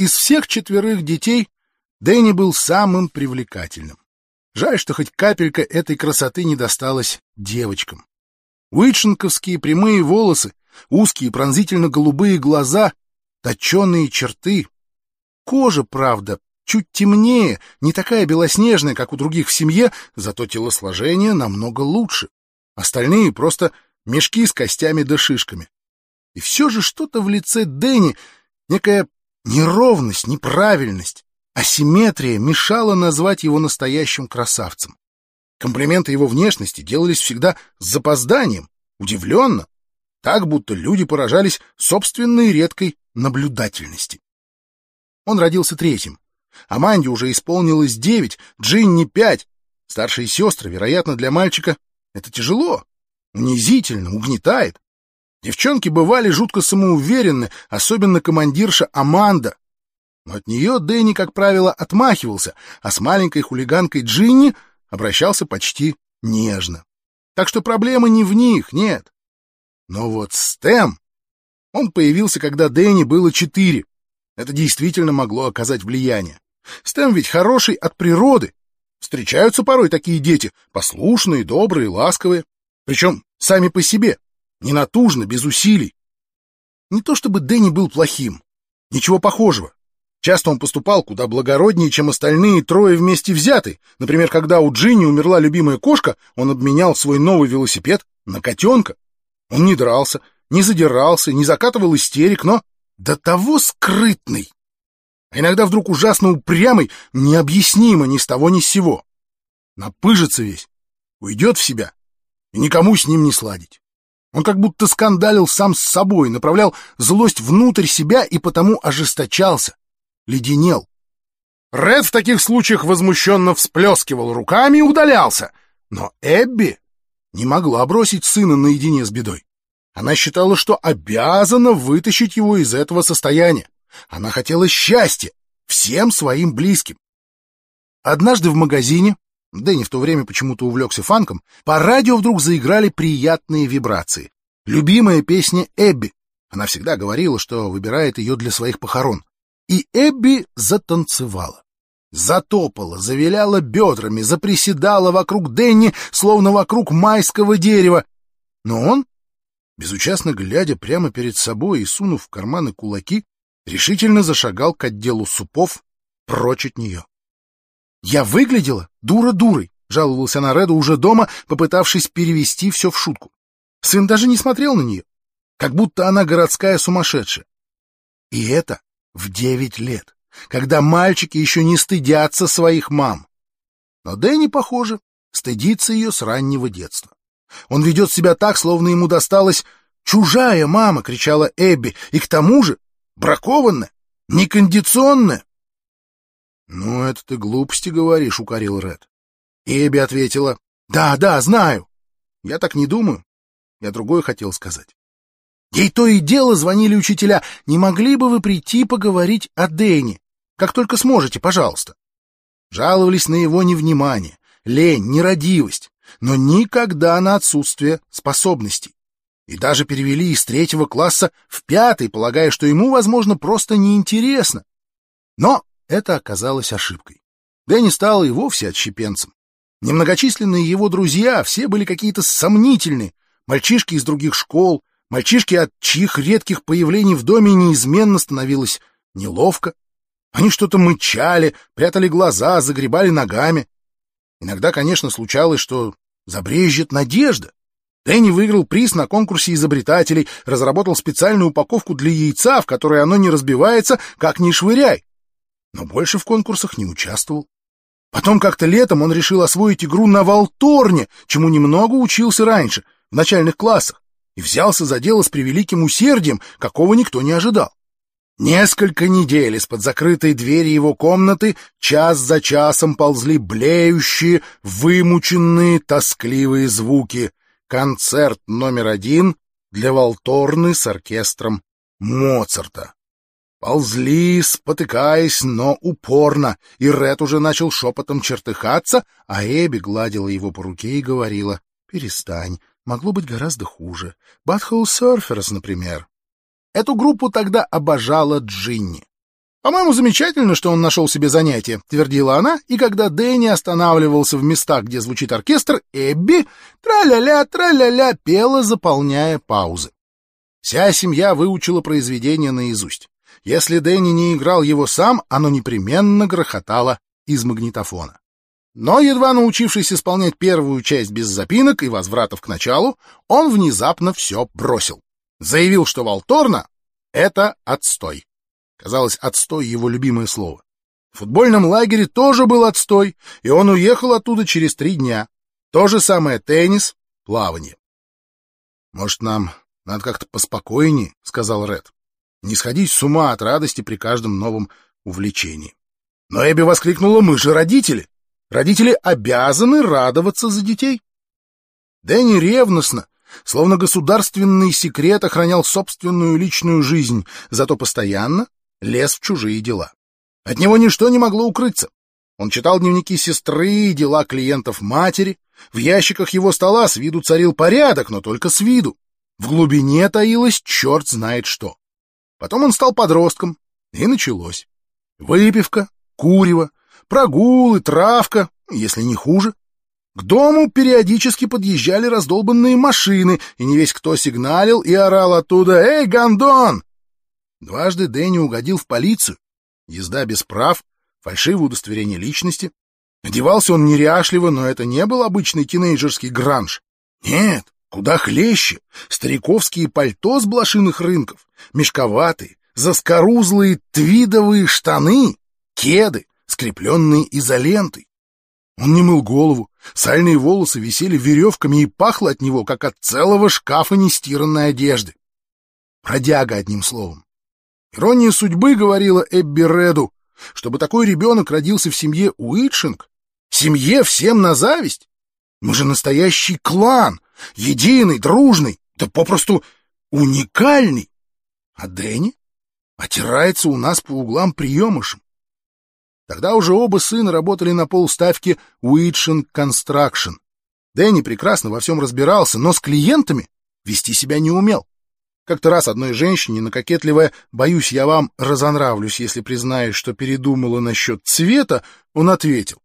Из всех четверых детей Дэнни был самым привлекательным. Жаль, что хоть капелька этой красоты не досталась девочкам. Уитшенковские прямые волосы, узкие пронзительно-голубые глаза, точеные черты. Кожа, правда, чуть темнее, не такая белоснежная, как у других в семье, зато телосложение намного лучше. Остальные просто мешки с костями да шишками. И все же что-то в лице Дэнни, некая неровность, неправильность, асимметрия мешала назвать его настоящим красавцем. Комплименты его внешности делались всегда с запозданием, удивленно, так будто люди поражались собственной редкой наблюдательности. Он родился третьим. Аманде уже исполнилось девять, Джинни пять. Старшие сестры, вероятно, для мальчика это тяжело, унизительно, угнетает. Девчонки бывали жутко самоуверенны, особенно командирша Аманда. Но от нее Дэнни, как правило, отмахивался, а с маленькой хулиганкой Джинни обращался почти нежно. Так что проблема не в них, нет. Но вот Стэм... Он появился, когда Дэнни было четыре. Это действительно могло оказать влияние. Стэм ведь хороший от природы. Встречаются порой такие дети, послушные, добрые, ласковые. Причем сами по себе, ненатужно, без усилий. Не то чтобы Дэнни был плохим. Ничего похожего. Часто он поступал куда благороднее, чем остальные трое вместе взяты. Например, когда у Джинни умерла любимая кошка, он обменял свой новый велосипед на котенка. Он не дрался, не задирался, не закатывал истерик, но до того скрытный. А иногда вдруг ужасно упрямый, необъяснимо ни с того ни с сего. Напыжится весь, уйдет в себя, и никому с ним не сладить. Он как будто скандалил сам с собой, направлял злость внутрь себя и потому ожесточался леденел. Ред в таких случаях возмущенно всплескивал руками и удалялся. Но Эбби не могла бросить сына наедине с бедой. Она считала, что обязана вытащить его из этого состояния. Она хотела счастья всем своим близким. Однажды в магазине, Дэнни в то время почему-то увлекся фанком, по радио вдруг заиграли приятные вибрации. Любимая песня Эбби. Она всегда говорила, что выбирает ее для своих похорон. И Эбби затанцевала. Затопала, завиляла бедрами, заприседала вокруг Денни, словно вокруг майского дерева. Но он, безучастно глядя прямо перед собой и сунув в карманы кулаки, решительно зашагал к отделу супов прочь от нее. «Я выглядела дура-дурой», — жаловался на Реду уже дома, попытавшись перевести все в шутку. Сын даже не смотрел на нее, как будто она городская сумасшедшая. И это в девять лет, когда мальчики еще не стыдятся своих мам. Но Дэнни, похоже, стыдится ее с раннего детства. Он ведет себя так, словно ему досталась чужая мама, кричала Эбби, и к тому же бракованная, некондиционная. — Ну, это ты глупости говоришь, — укорил Ред. Эбби ответила, — Да, да, знаю. Я так не думаю. Я другое хотел сказать. Ей то и дело звонили учителя. Не могли бы вы прийти поговорить о Дэне? Как только сможете, пожалуйста. Жаловались на его невнимание, лень, нерадивость, но никогда на отсутствие способностей. И даже перевели из третьего класса в пятый, полагая, что ему, возможно, просто неинтересно. Но это оказалось ошибкой. Дэнни стал и вовсе отщепенцем. Немногочисленные его друзья все были какие-то сомнительные, мальчишки из других школ, Мальчишки, от чьих редких появлений в доме неизменно становилось неловко. Они что-то мычали, прятали глаза, загребали ногами. Иногда, конечно, случалось, что забрежет надежда. Дэнни выиграл приз на конкурсе изобретателей, разработал специальную упаковку для яйца, в которой оно не разбивается, как ни швыряй. Но больше в конкурсах не участвовал. Потом как-то летом он решил освоить игру на Волторне, чему немного учился раньше, в начальных классах и взялся за дело с превеликим усердием, какого никто не ожидал. Несколько недель из-под закрытой двери его комнаты час за часом ползли блеющие, вымученные, тоскливые звуки. Концерт номер один для Волторны с оркестром Моцарта. Ползли, спотыкаясь, но упорно, и Ред уже начал шепотом чертыхаться, а Эбби гладила его по руке и говорила «Перестань, могло быть гораздо хуже. Butthole Surfers, например. Эту группу тогда обожала Джинни. «По-моему, замечательно, что он нашел себе занятие», — твердила она, и когда Дэнни останавливался в местах, где звучит оркестр, Эбби тра-ля-ля, тра-ля-ля пела, заполняя паузы. Вся семья выучила произведение наизусть. Если Дэнни не играл его сам, оно непременно грохотало из магнитофона. Но, едва научившись исполнять первую часть без запинок и возвратов к началу, он внезапно все бросил. Заявил, что Волторна — это отстой. Казалось, отстой — его любимое слово. В футбольном лагере тоже был отстой, и он уехал оттуда через три дня. То же самое теннис, плавание. «Может, нам надо как-то поспокойнее», — сказал Ред. «Не сходить с ума от радости при каждом новом увлечении». Но Эбби воскликнула, «Мы же родители! Родители обязаны радоваться за детей!» Дэнни ревностно, словно государственный секрет охранял собственную личную жизнь, зато постоянно лез в чужие дела. От него ничто не могло укрыться. Он читал дневники сестры дела клиентов матери. В ящиках его стола с виду царил порядок, но только с виду. В глубине таилось черт знает что. Потом он стал подростком, и началось. Выпивка, курево, прогулы, травка, если не хуже. К дому периодически подъезжали раздолбанные машины, и не весь кто сигналил и орал оттуда «Эй, гондон!» Дважды Дэнни угодил в полицию. Езда без прав, фальшивое удостоверение личности. Одевался он неряшливо, но это не был обычный тинейджерский гранж. Нет, куда хлеще. Стариковские пальто с блошиных рынков, мешковатые, заскорузлые твидовые штаны, кеды, скрепленные изолентой. Он не мыл голову, сальные волосы висели веревками и пахло от него, как от целого шкафа нестиранной одежды. Продяга, одним словом. Ирония судьбы говорила Эбби Реду, чтобы такой ребенок родился в семье Уитшинг, семье всем на зависть. Мы же настоящий клан, единый, дружный, да попросту уникальный. А Дэнни отирается у нас по углам приемышем. Тогда уже оба сына работали на полставки Уитшинг Construction. Дэнни прекрасно во всем разбирался, но с клиентами вести себя не умел. Как-то раз одной женщине, накокетливая «Боюсь, я вам разонравлюсь, если признаюсь, что передумала насчет цвета», он ответил.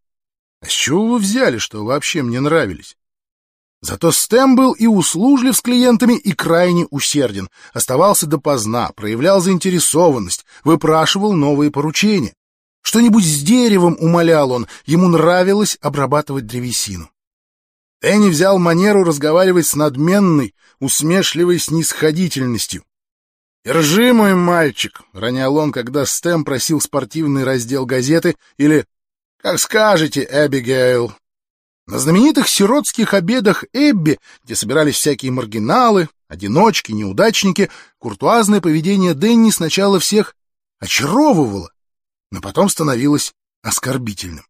«А с чего вы взяли, что вообще мне нравились?» Зато Стэм был и услужлив с клиентами, и крайне усерден. Оставался допоздна, проявлял заинтересованность, выпрашивал новые поручения. Что-нибудь с деревом умолял он, ему нравилось обрабатывать древесину. Энни взял манеру разговаривать с надменной, усмешливой снисходительностью. «Держи, мой мальчик!» — ронял он, когда Стэм просил спортивный раздел газеты, или «Как скажете, Эбигейл!» На знаменитых сиротских обедах Эбби, где собирались всякие маргиналы, одиночки, неудачники, куртуазное поведение Дэнни сначала всех очаровывало, но потом становилось оскорбительным.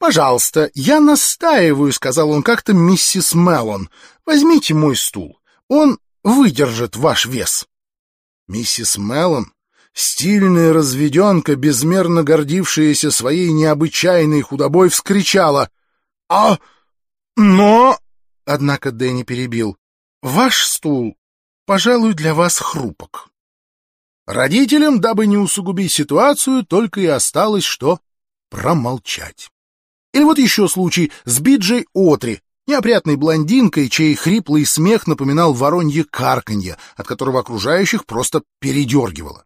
«Пожалуйста, я настаиваю», — сказал он как-то миссис Меллон. «Возьмите мой стул. Он выдержит ваш вес». Миссис Меллон, стильная разведенка, безмерно гордившаяся своей необычайной худобой, вскричала. «А... но...» — однако Дэнни перебил. «Ваш стул, пожалуй, для вас хрупок». Родителям, дабы не усугубить ситуацию, только и осталось, что промолчать. Или вот еще случай с Биджей Отри, неопрятной блондинкой, чей хриплый смех напоминал воронье карканье, от которого окружающих просто передергивало.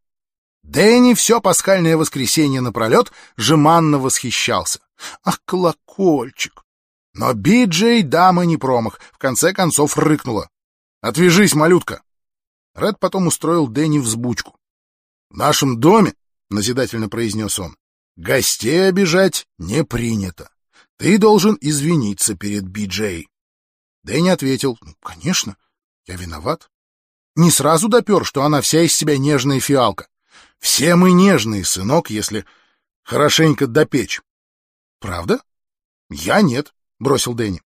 Дэнни все пасхальное воскресенье напролет жеманно восхищался. Ах, колокольчик! Но Биджей дама не промах, в конце концов рыкнула. «Отвяжись, малютка!» Ред потом устроил Дэнни взбучку. «В нашем доме, — назидательно произнес он, — гостей обижать не принято. Ты должен извиниться перед Би-Джей. Дэнни ответил, ну, конечно, я виноват. Не сразу допер, что она вся из себя нежная фиалка. Все мы нежные, сынок, если хорошенько допечь. Правда? Я нет, бросил Дэнни.